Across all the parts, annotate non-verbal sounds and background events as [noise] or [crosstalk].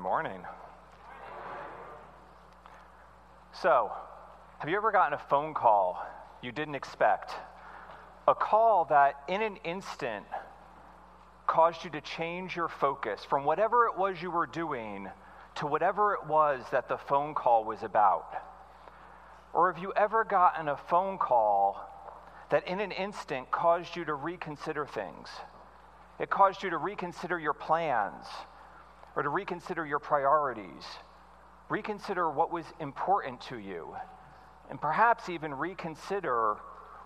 morning. So, have you ever gotten a phone call you didn't expect? A call that in an instant caused you to change your focus from whatever it was you were doing to whatever it was that the phone call was about? Or have you ever gotten a phone call that in an instant caused you to reconsider things? It caused you to reconsider your plans or to reconsider your priorities, reconsider what was important to you, and perhaps even reconsider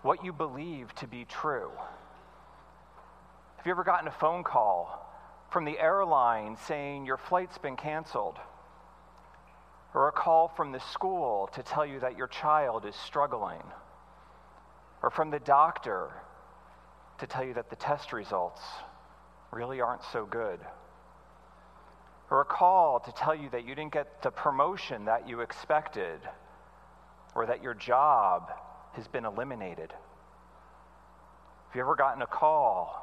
what you believe to be true. Have you ever gotten a phone call from the airline saying your flight's been canceled? Or a call from the school to tell you that your child is struggling? Or from the doctor to tell you that the test results really aren't so good? Or a call to tell you that you didn't get the promotion that you expected, or that your job has been eliminated. Have you ever gotten a call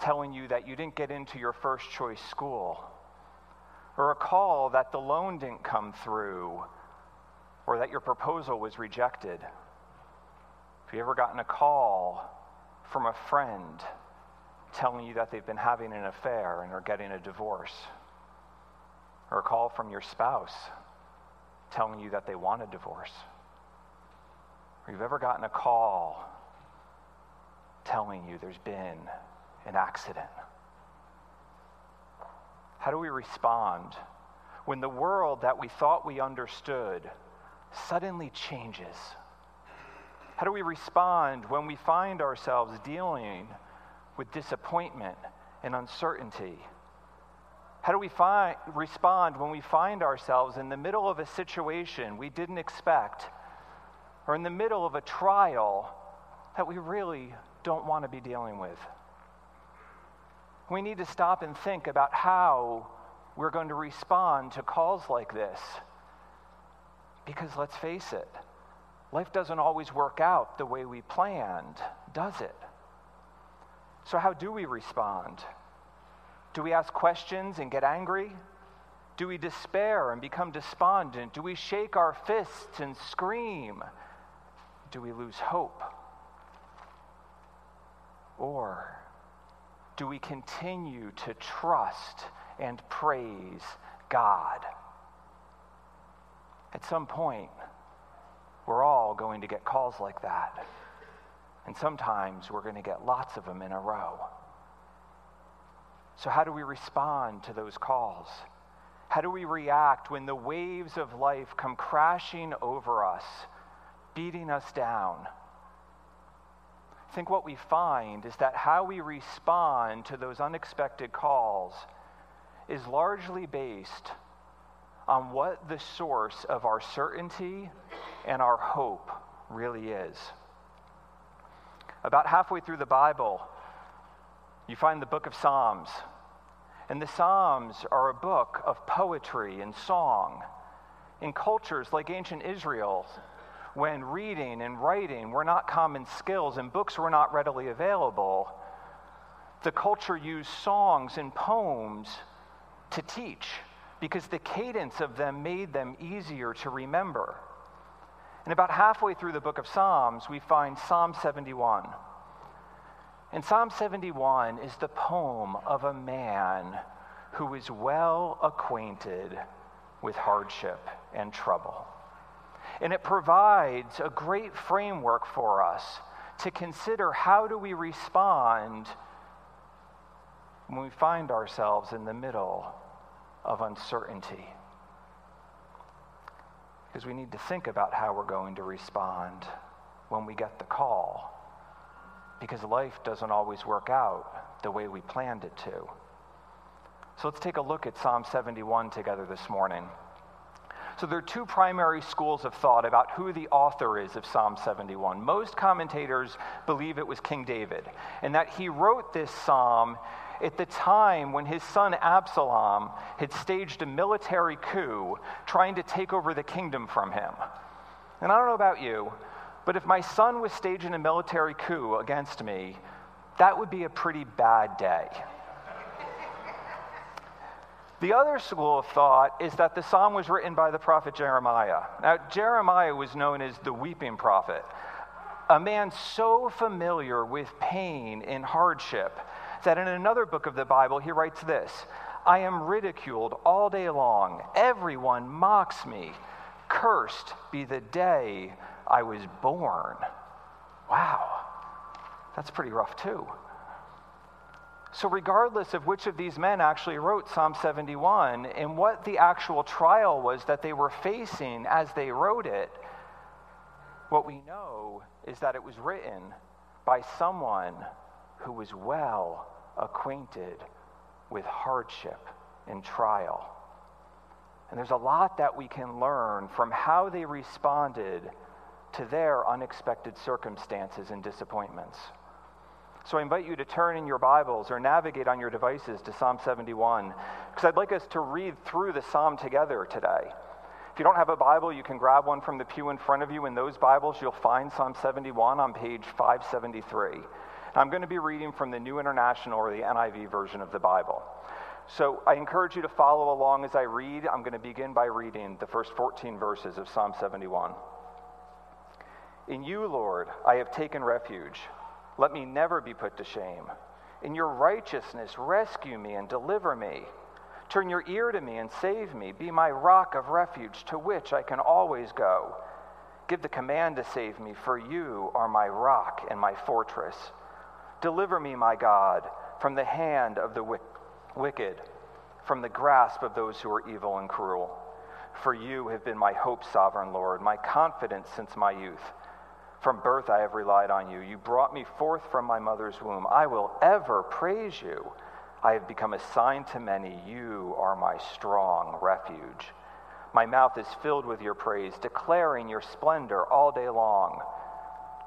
telling you that you didn't get into your first choice school, or a call that the loan didn't come through, or that your proposal was rejected? Have you ever gotten a call from a friend? Telling you that they've been having an affair and are getting a divorce, or a call from your spouse telling you that they want a divorce, or you've ever gotten a call telling you there's been an accident. How do we respond when the world that we thought we understood suddenly changes? How do we respond when we find ourselves dealing with disappointment and uncertainty? How do we find, respond when we find ourselves in the middle of a situation we didn't expect or in the middle of a trial that we really don't want to be dealing with? We need to stop and think about how we're going to respond to calls like this. Because let's face it, life doesn't always work out the way we planned, does it? So, how do we respond? Do we ask questions and get angry? Do we despair and become despondent? Do we shake our fists and scream? Do we lose hope? Or do we continue to trust and praise God? At some point, we're all going to get calls like that. And sometimes we're going to get lots of them in a row. So, how do we respond to those calls? How do we react when the waves of life come crashing over us, beating us down? I think what we find is that how we respond to those unexpected calls is largely based on what the source of our certainty and our hope really is. About halfway through the Bible, you find the book of Psalms. And the Psalms are a book of poetry and song. In cultures like ancient Israel, when reading and writing were not common skills and books were not readily available, the culture used songs and poems to teach because the cadence of them made them easier to remember. And about halfway through the book of Psalms, we find Psalm 71. And Psalm 71 is the poem of a man who is well acquainted with hardship and trouble. And it provides a great framework for us to consider how do we respond when we find ourselves in the middle of uncertainty because we need to think about how we're going to respond when we get the call. Because life doesn't always work out the way we planned it to. So let's take a look at Psalm 71 together this morning. So there are two primary schools of thought about who the author is of Psalm 71. Most commentators believe it was King David, and that he wrote this psalm at the time when his son Absalom had staged a military coup trying to take over the kingdom from him. And I don't know about you, but if my son was staging a military coup against me, that would be a pretty bad day. The other school of thought is that the psalm was written by the prophet Jeremiah. Now, Jeremiah was known as the weeping prophet, a man so familiar with pain and hardship that in another book of the Bible he writes this I am ridiculed all day long. Everyone mocks me. Cursed be the day I was born. Wow, that's pretty rough, too. So, regardless of which of these men actually wrote Psalm 71 and what the actual trial was that they were facing as they wrote it, what we know is that it was written by someone who was well acquainted with hardship and trial. And there's a lot that we can learn from how they responded to their unexpected circumstances and disappointments. So I invite you to turn in your Bibles or navigate on your devices to Psalm 71, because I'd like us to read through the psalm together today. If you don't have a Bible, you can grab one from the pew in front of you. In those Bibles, you'll find Psalm 71 on page 573. I'm going to be reading from the New International or the NIV version of the Bible. So I encourage you to follow along as I read. I'm going to begin by reading the first 14 verses of Psalm 71. In you, Lord, I have taken refuge. Let me never be put to shame. In your righteousness, rescue me and deliver me. Turn your ear to me and save me. Be my rock of refuge to which I can always go. Give the command to save me, for you are my rock and my fortress. Deliver me, my God, from the hand of the wicked, from the grasp of those who are evil and cruel. For you have been my hope, sovereign Lord, my confidence since my youth. From birth I have relied on you. You brought me forth from my mother's womb. I will ever praise you. I have become a sign to many. You are my strong refuge. My mouth is filled with your praise, declaring your splendor all day long.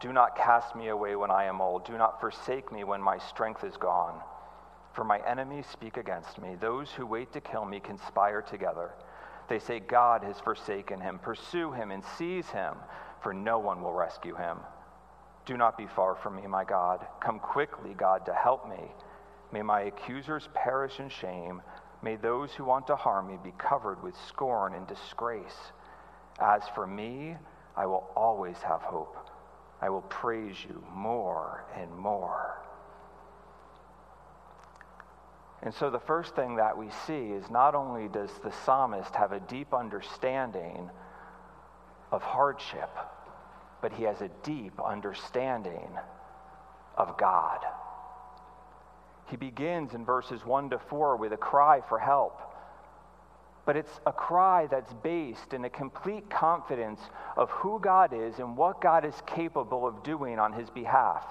Do not cast me away when I am old. Do not forsake me when my strength is gone. For my enemies speak against me. Those who wait to kill me conspire together. They say, God has forsaken him. Pursue him and seize him for no one will rescue him. Do not be far from me, my God. Come quickly, God, to help me. May my accusers perish in shame. May those who want to harm me be covered with scorn and disgrace. As for me, I will always have hope. I will praise you more and more. And so, the first thing that we see is not only does the psalmist have a deep understanding of hardship, but he has a deep understanding of God. He begins in verses 1 to 4 with a cry for help. But it's a cry that's based in a complete confidence of who God is and what God is capable of doing on his behalf.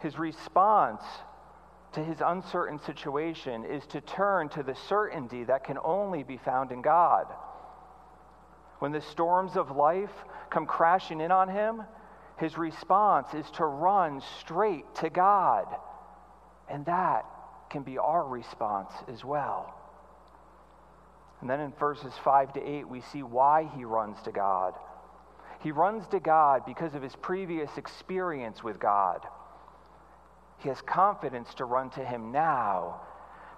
His response to his uncertain situation is to turn to the certainty that can only be found in God. When the storms of life come crashing in on him, his response is to run straight to God. And that can be our response as well. And then in verses 5 to 8, we see why he runs to God. He runs to God because of his previous experience with God. He has confidence to run to him now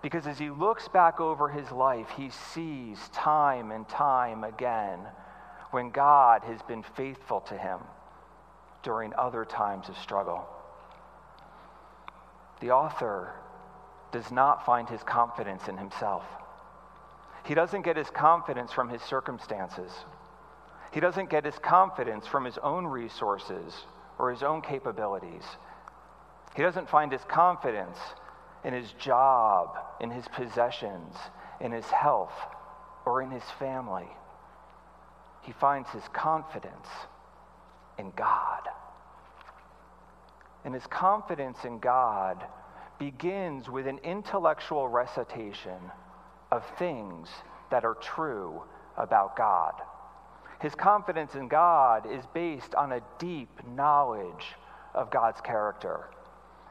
because as he looks back over his life, he sees time and time again when God has been faithful to him during other times of struggle. The author does not find his confidence in himself. He doesn't get his confidence from his circumstances. He doesn't get his confidence from his own resources or his own capabilities. He doesn't find his confidence in his job, in his possessions, in his health, or in his family. He finds his confidence in God. And his confidence in God begins with an intellectual recitation of things that are true about God. His confidence in God is based on a deep knowledge of God's character.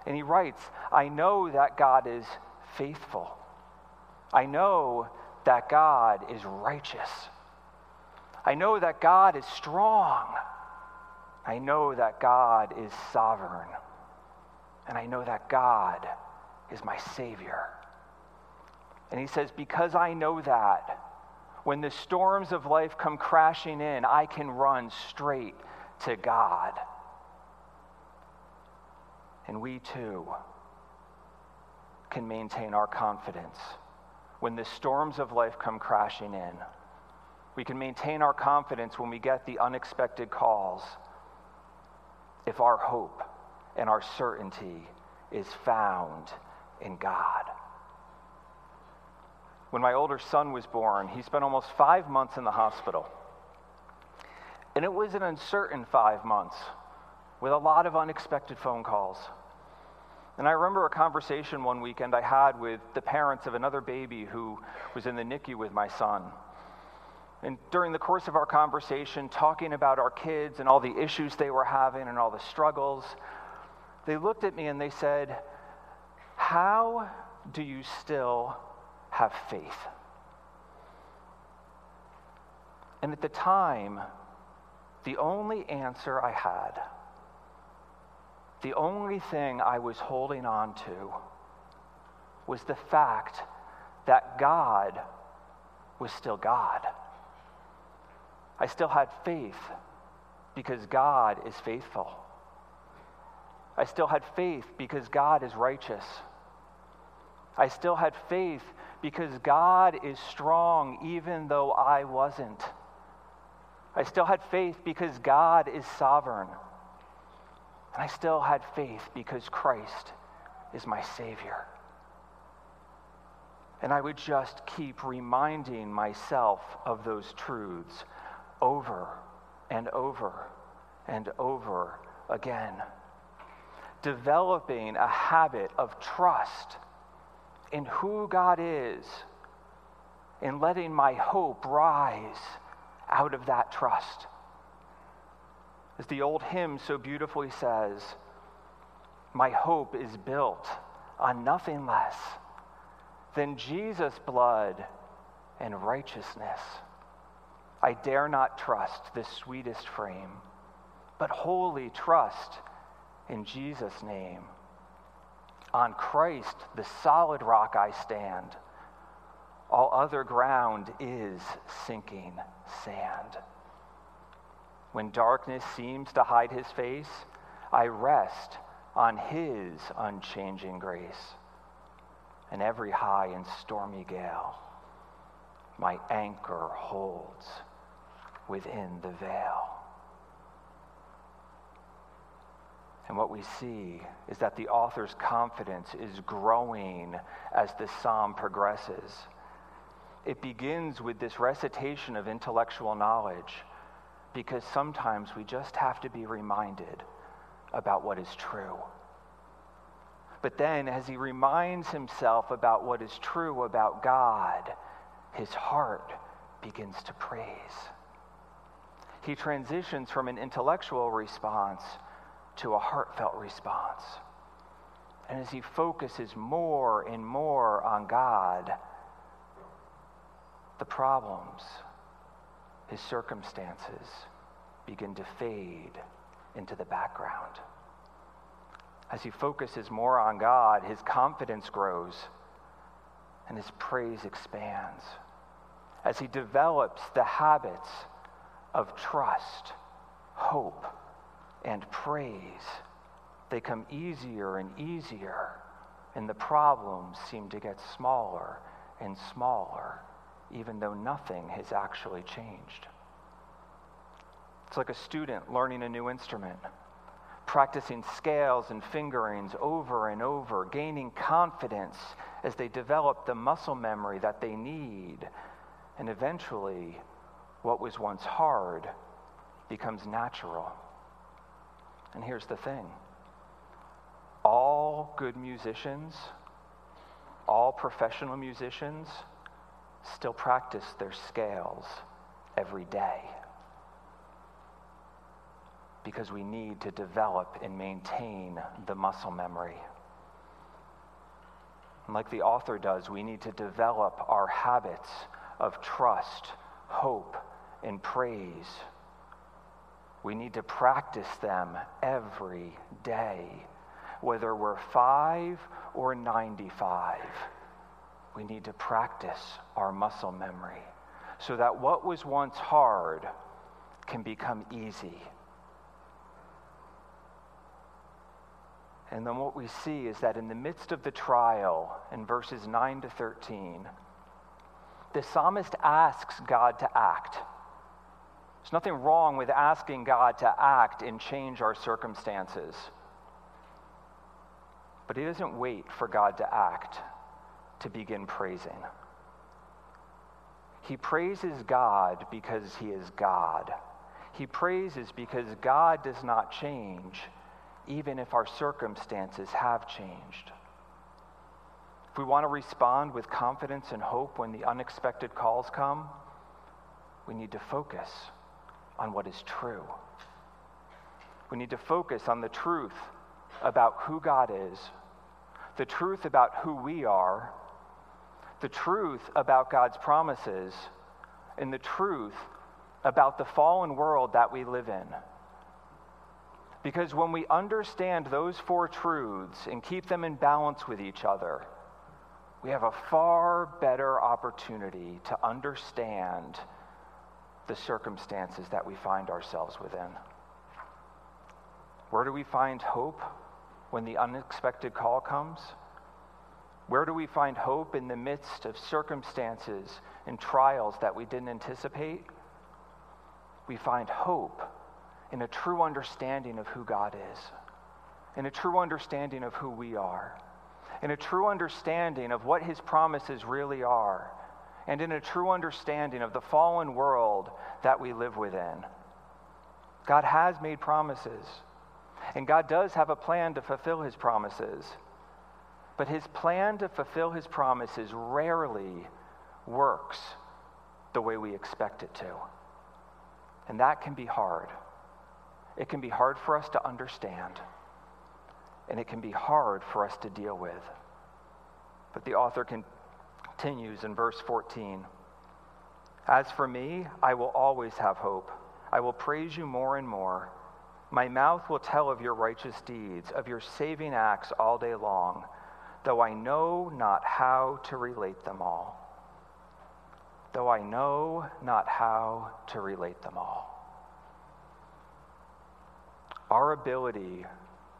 And he writes, I know that God is faithful. I know that God is righteous. I know that God is strong. I know that God is sovereign. And I know that God is my Savior. And he says, Because I know that, when the storms of life come crashing in, I can run straight to God. And we too can maintain our confidence when the storms of life come crashing in. We can maintain our confidence when we get the unexpected calls if our hope and our certainty is found in God. When my older son was born, he spent almost five months in the hospital. And it was an uncertain five months with a lot of unexpected phone calls. And I remember a conversation one weekend I had with the parents of another baby who was in the NICU with my son. And during the course of our conversation, talking about our kids and all the issues they were having and all the struggles, they looked at me and they said, How do you still have faith? And at the time, the only answer I had, the only thing I was holding on to, was the fact that God was still God. I still had faith because God is faithful. I still had faith because God is righteous. I still had faith because God is strong even though I wasn't. I still had faith because God is sovereign. And I still had faith because Christ is my Savior. And I would just keep reminding myself of those truths over and over and over again. Developing a habit of trust in who God is and letting my hope rise out of that trust. As the old hymn so beautifully says, my hope is built on nothing less than Jesus' blood and righteousness. I dare not trust this sweetest frame, but wholly trust in Jesus' name. On Christ, the solid rock, I stand. All other ground is sinking sand. When darkness seems to hide his face, I rest on his unchanging grace. And every high and stormy gale, my anchor holds within the veil. And what we see is that the author's confidence is growing as the psalm progresses. It begins with this recitation of intellectual knowledge because sometimes we just have to be reminded about what is true. But then, as he reminds himself about what is true about God, his heart begins to praise he transitions from an intellectual response to a heartfelt response. And as he focuses more and more on God, the problems, his circumstances, begin to fade into the background. As he focuses more on God, his confidence grows and his praise expands. As he develops the habits of trust, hope, and praise. They come easier and easier, and the problems seem to get smaller and smaller, even though nothing has actually changed. It's like a student learning a new instrument, practicing scales and fingerings over and over, gaining confidence as they develop the muscle memory that they need, and eventually what was once hard becomes natural. And here's the thing all good musicians, all professional musicians, still practice their scales every day. Because we need to develop and maintain the muscle memory. And like the author does, we need to develop our habits of trust, hope, and praise. We need to practice them every day, whether we're five or 95. we need to practice our muscle memory so that what was once hard can become easy. And then what we see is that in the midst of the trial, in verses 9 to 13, the psalmist asks God to act. There's nothing wrong with asking God to act and change our circumstances. But he doesn't wait for God to act to begin praising. He praises God because he is God. He praises because God does not change, even if our circumstances have changed. If we want to respond with confidence and hope when the unexpected calls come, we need to focus on what is true. We need to focus on the truth about who God is, the truth about who we are, the truth about God's promises, and the truth about the fallen world that we live in. Because when we understand those four truths and keep them in balance with each other, we have a far better opportunity to understand the circumstances that we find ourselves within. Where do we find hope when the unexpected call comes? Where do we find hope in the midst of circumstances and trials that we didn't anticipate? We find hope in a true understanding of who God is, in a true understanding of who we are, in a true understanding of what His promises really are, and in a true understanding of the fallen world that we live within. God has made promises, and God does have a plan to fulfill His promises. But his plan to fulfill his promises rarely works the way we expect it to. And that can be hard. It can be hard for us to understand, and it can be hard for us to deal with. But the author continues in verse 14 As for me, I will always have hope. I will praise you more and more. My mouth will tell of your righteous deeds, of your saving acts all day long though I know not how to relate them all. Though I know not how to relate them all. Our ability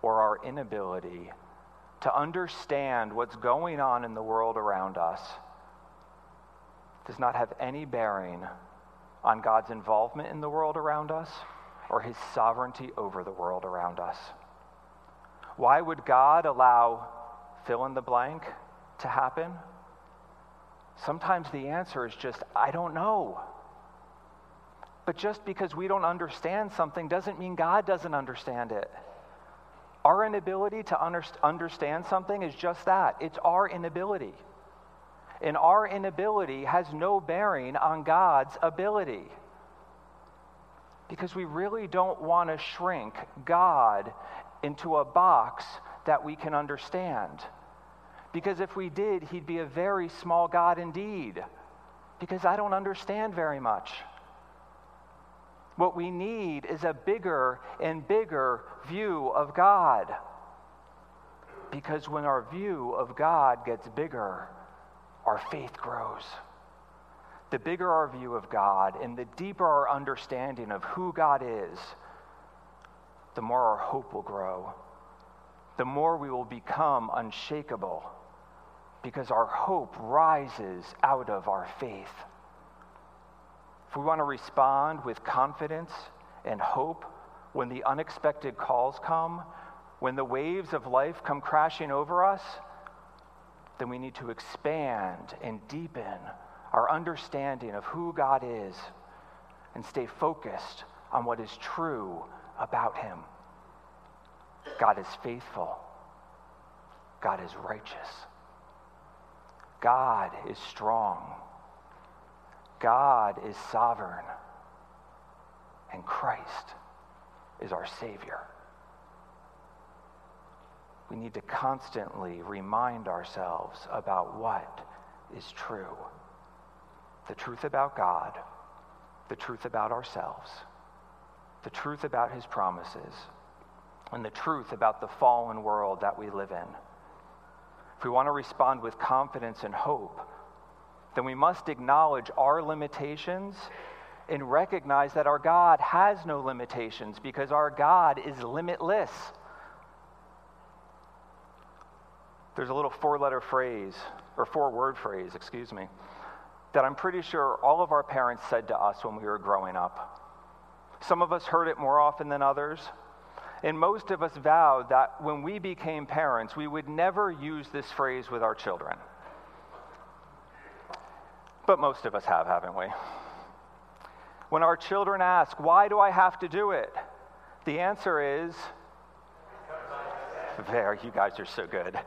or our inability to understand what's going on in the world around us does not have any bearing on God's involvement in the world around us or his sovereignty over the world around us. Why would God allow fill in the blank to happen? Sometimes the answer is just, I don't know. But just because we don't understand something doesn't mean God doesn't understand it. Our inability to understand something is just that it's our inability. And our inability has no bearing on God's ability. Because we really don't want to shrink God into a box that we can understand. Because if we did, he'd be a very small God indeed. Because I don't understand very much. What we need is a bigger and bigger view of God. Because when our view of God gets bigger, our faith grows. The bigger our view of God and the deeper our understanding of who God is, the more our hope will grow. The more we will become unshakable because our hope rises out of our faith. If we want to respond with confidence and hope when the unexpected calls come, when the waves of life come crashing over us, then we need to expand and deepen our understanding of who God is and stay focused on what is true about Him. God is faithful, God is righteous. God is strong. God is sovereign. And Christ is our Savior. We need to constantly remind ourselves about what is true the truth about God, the truth about ourselves, the truth about His promises, and the truth about the fallen world that we live in. if we want to respond with confidence and hope, then we must acknowledge our limitations and recognize that our God has no limitations because our God is limitless. There's a little four letter phrase, or four word phrase, excuse me, that I'm pretty sure all of our parents said to us when we were growing up. Some of us heard it more often than others. And most of us vowed that when we became parents, we would never use this phrase with our children. But most of us have, haven't we? When our children ask, Why do I have to do it? The answer is, [laughs] There, you guys are so good.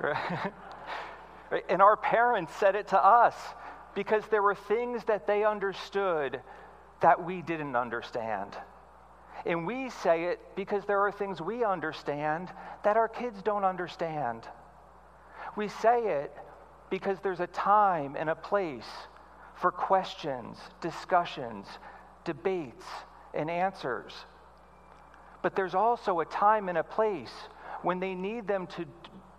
[laughs] and our parents said it to us because there were things that they understood that we didn't understand. And we say it because there are things we understand that our kids don't understand. We say it because there's a time and a place for questions, discussions, debates, and answers. But there's also a time and a place when they need them to,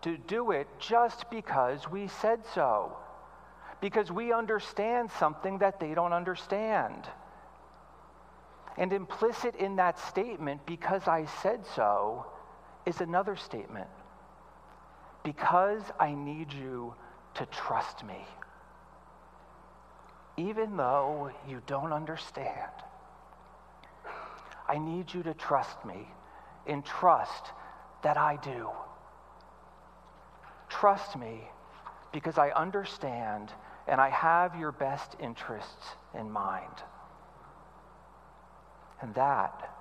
to do it just because we said so, because we understand something that they don't understand. And implicit in that statement, because I said so, is another statement. Because I need you to trust me. Even though you don't understand, I need you to trust me and trust that I do. Trust me because I understand and I have your best interests in mind. And that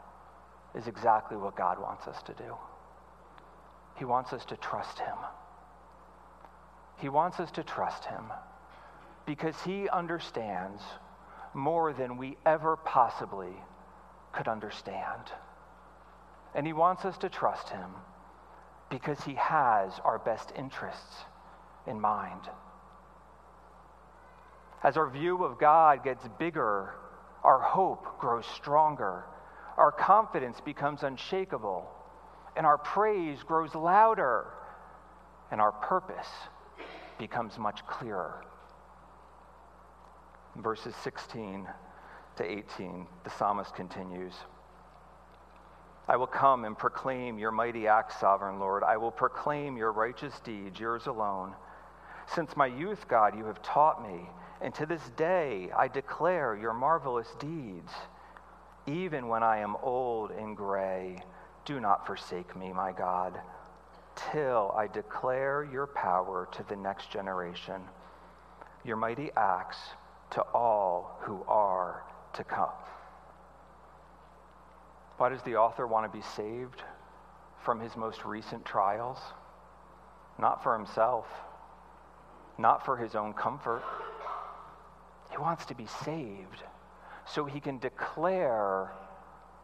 is exactly what God wants us to do. He wants us to trust Him. He wants us to trust Him because He understands more than we ever possibly could understand. And He wants us to trust Him because He has our best interests in mind. As our view of God gets bigger our hope grows stronger, our confidence becomes unshakable, and our praise grows louder, and our purpose becomes much clearer. verses 16 to 18, the psalmist continues. I will come and proclaim your mighty acts, sovereign Lord. I will proclaim your righteous deeds, yours alone. Since my youth, God, you have taught me and to this day I declare your marvelous deeds. Even when I am old and gray, do not forsake me, my God, till I declare your power to the next generation, your mighty acts to all who are to come. Why does the author want to be saved from his most recent trials? Not for himself, not for his own comfort he wants to be saved so he can declare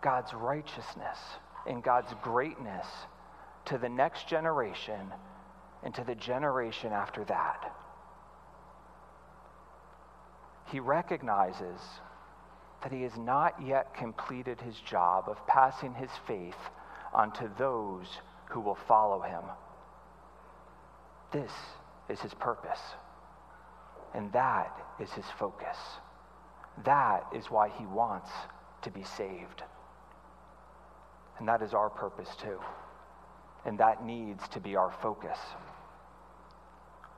God's righteousness and God's greatness to the next generation and to the generation after that. He recognizes that he has not yet completed his job of passing his faith onto those who will follow him. This is his purpose. And that is his focus. That is why he wants to be saved. And that is our purpose too. And that needs to be our focus.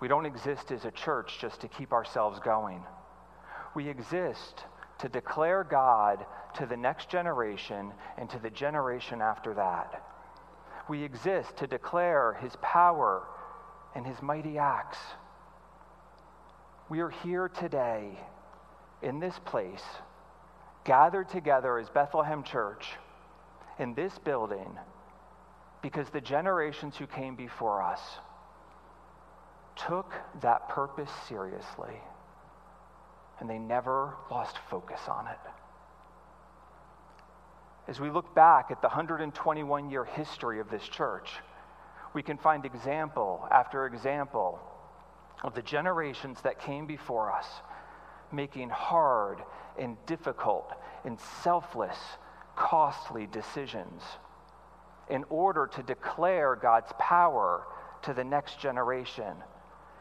We don't exist as a church just to keep ourselves going. We exist to declare God to the next generation and to the generation after that. We exist to declare his power and his mighty acts we are here today in this place, gathered together as Bethlehem Church in this building because the generations who came before us took that purpose seriously and they never lost focus on it. As we look back at the 121 year history of this church, we can find example after example of the generations that came before us, making hard and difficult and selfless, costly decisions in order to declare God's power to the next generation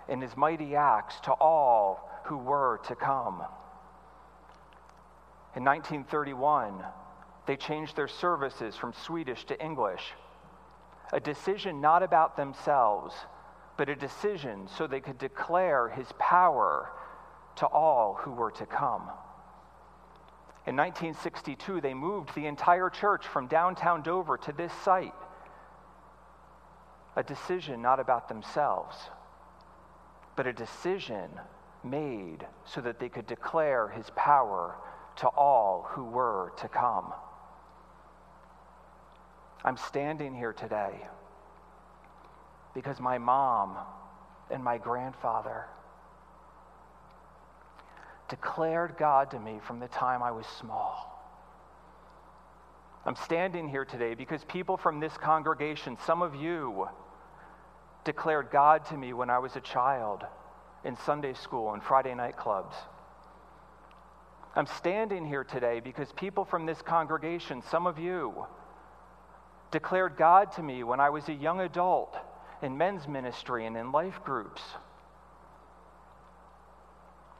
and his mighty acts to all who were to come. In 1931, they changed their services from Swedish to English. A decision not about themselves, but a decision so they could declare his power to all who were to come. In 1962, they moved the entire church from downtown Dover to this site. A decision not about themselves, but a decision made so that they could declare his power to all who were to come. I'm standing here today because my mom and my grandfather declared God to me from the time I was small. I'm standing here today because people from this congregation, some of you, declared God to me when I was a child in Sunday school and Friday night clubs. I'm standing here today because people from this congregation, some of you, declared God to me when I was a young adult in men's ministry and in life groups.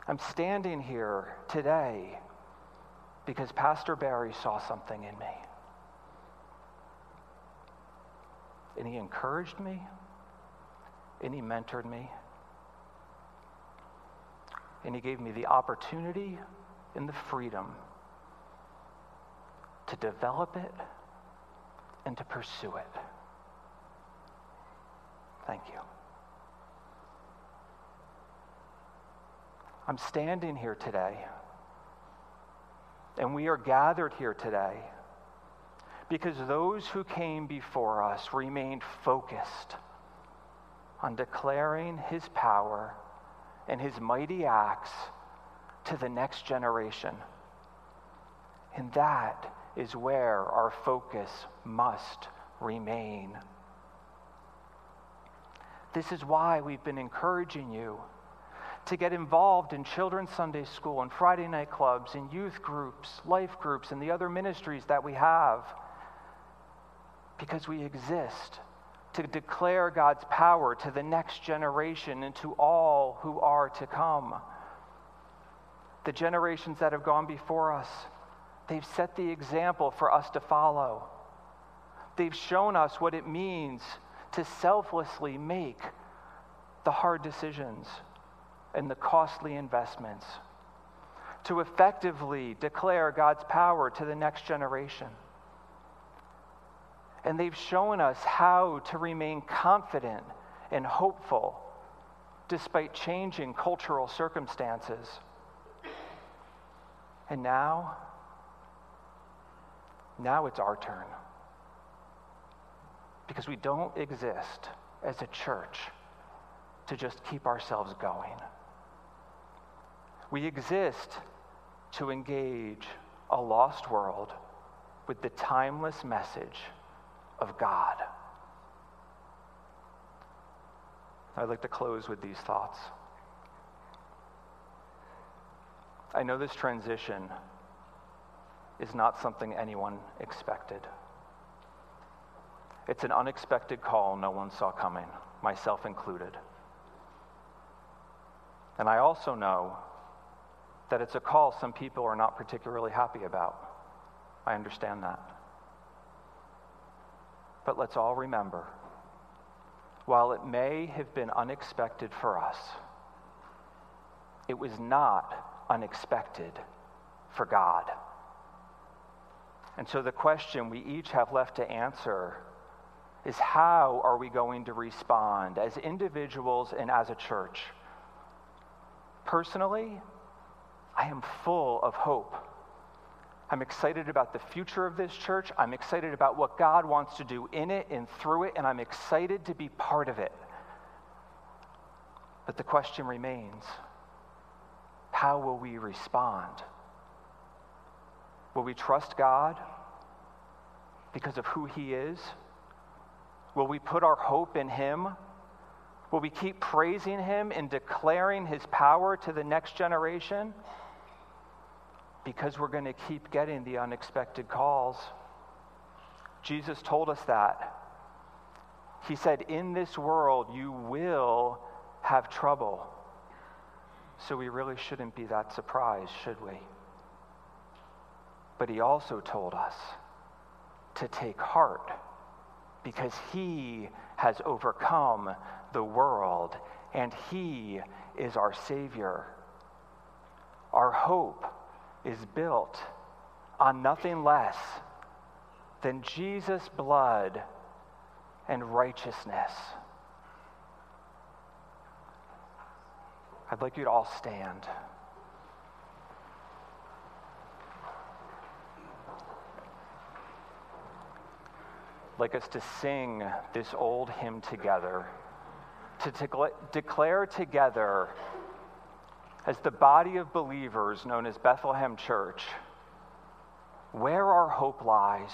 I'm standing here today because Pastor Barry saw something in me. And he encouraged me, and he mentored me, and he gave me the opportunity and the freedom to develop it and to pursue it. Thank you. I'm standing here today, and we are gathered here today because those who came before us remained focused on declaring his power and his mighty acts to the next generation. And that is where our focus must remain. This is why we've been encouraging you to get involved in children's Sunday school and Friday night clubs and youth groups, life groups, and the other ministries that we have. Because we exist to declare God's power to the next generation and to all who are to come. The generations that have gone before us, they've set the example for us to follow. They've shown us what it means to selflessly make the hard decisions and the costly investments, to effectively declare God's power to the next generation. And they've shown us how to remain confident and hopeful despite changing cultural circumstances. And now, now it's our turn. Because we don't exist as a church to just keep ourselves going. We exist to engage a lost world with the timeless message of God. I'd like to close with these thoughts. I know this transition is not something anyone expected. It's an unexpected call no one saw coming, myself included. And I also know that it's a call some people are not particularly happy about. I understand that. But let's all remember while it may have been unexpected for us, it was not unexpected for God. And so the question we each have left to answer is how are we going to respond as individuals and as a church? Personally, I am full of hope. I'm excited about the future of this church. I'm excited about what God wants to do in it and through it, and I'm excited to be part of it. But the question remains how will we respond? Will we trust God because of who He is? Will we put our hope in Him? Will we keep praising Him and declaring His power to the next generation? Because we're going to keep getting the unexpected calls. Jesus told us that. He said, In this world, you will have trouble. So we really shouldn't be that surprised, should we? But he also told us to take heart because he has overcome the world and he is our Savior. Our hope is built on nothing less than Jesus' blood and righteousness. I'd like you to all stand. Like us to sing this old hymn together, to declare together as the body of believers known as Bethlehem Church where our hope lies,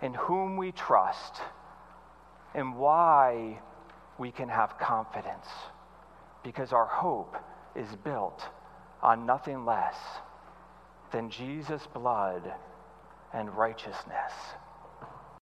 in whom we trust, and why we can have confidence. Because our hope is built on nothing less than Jesus' blood and righteousness.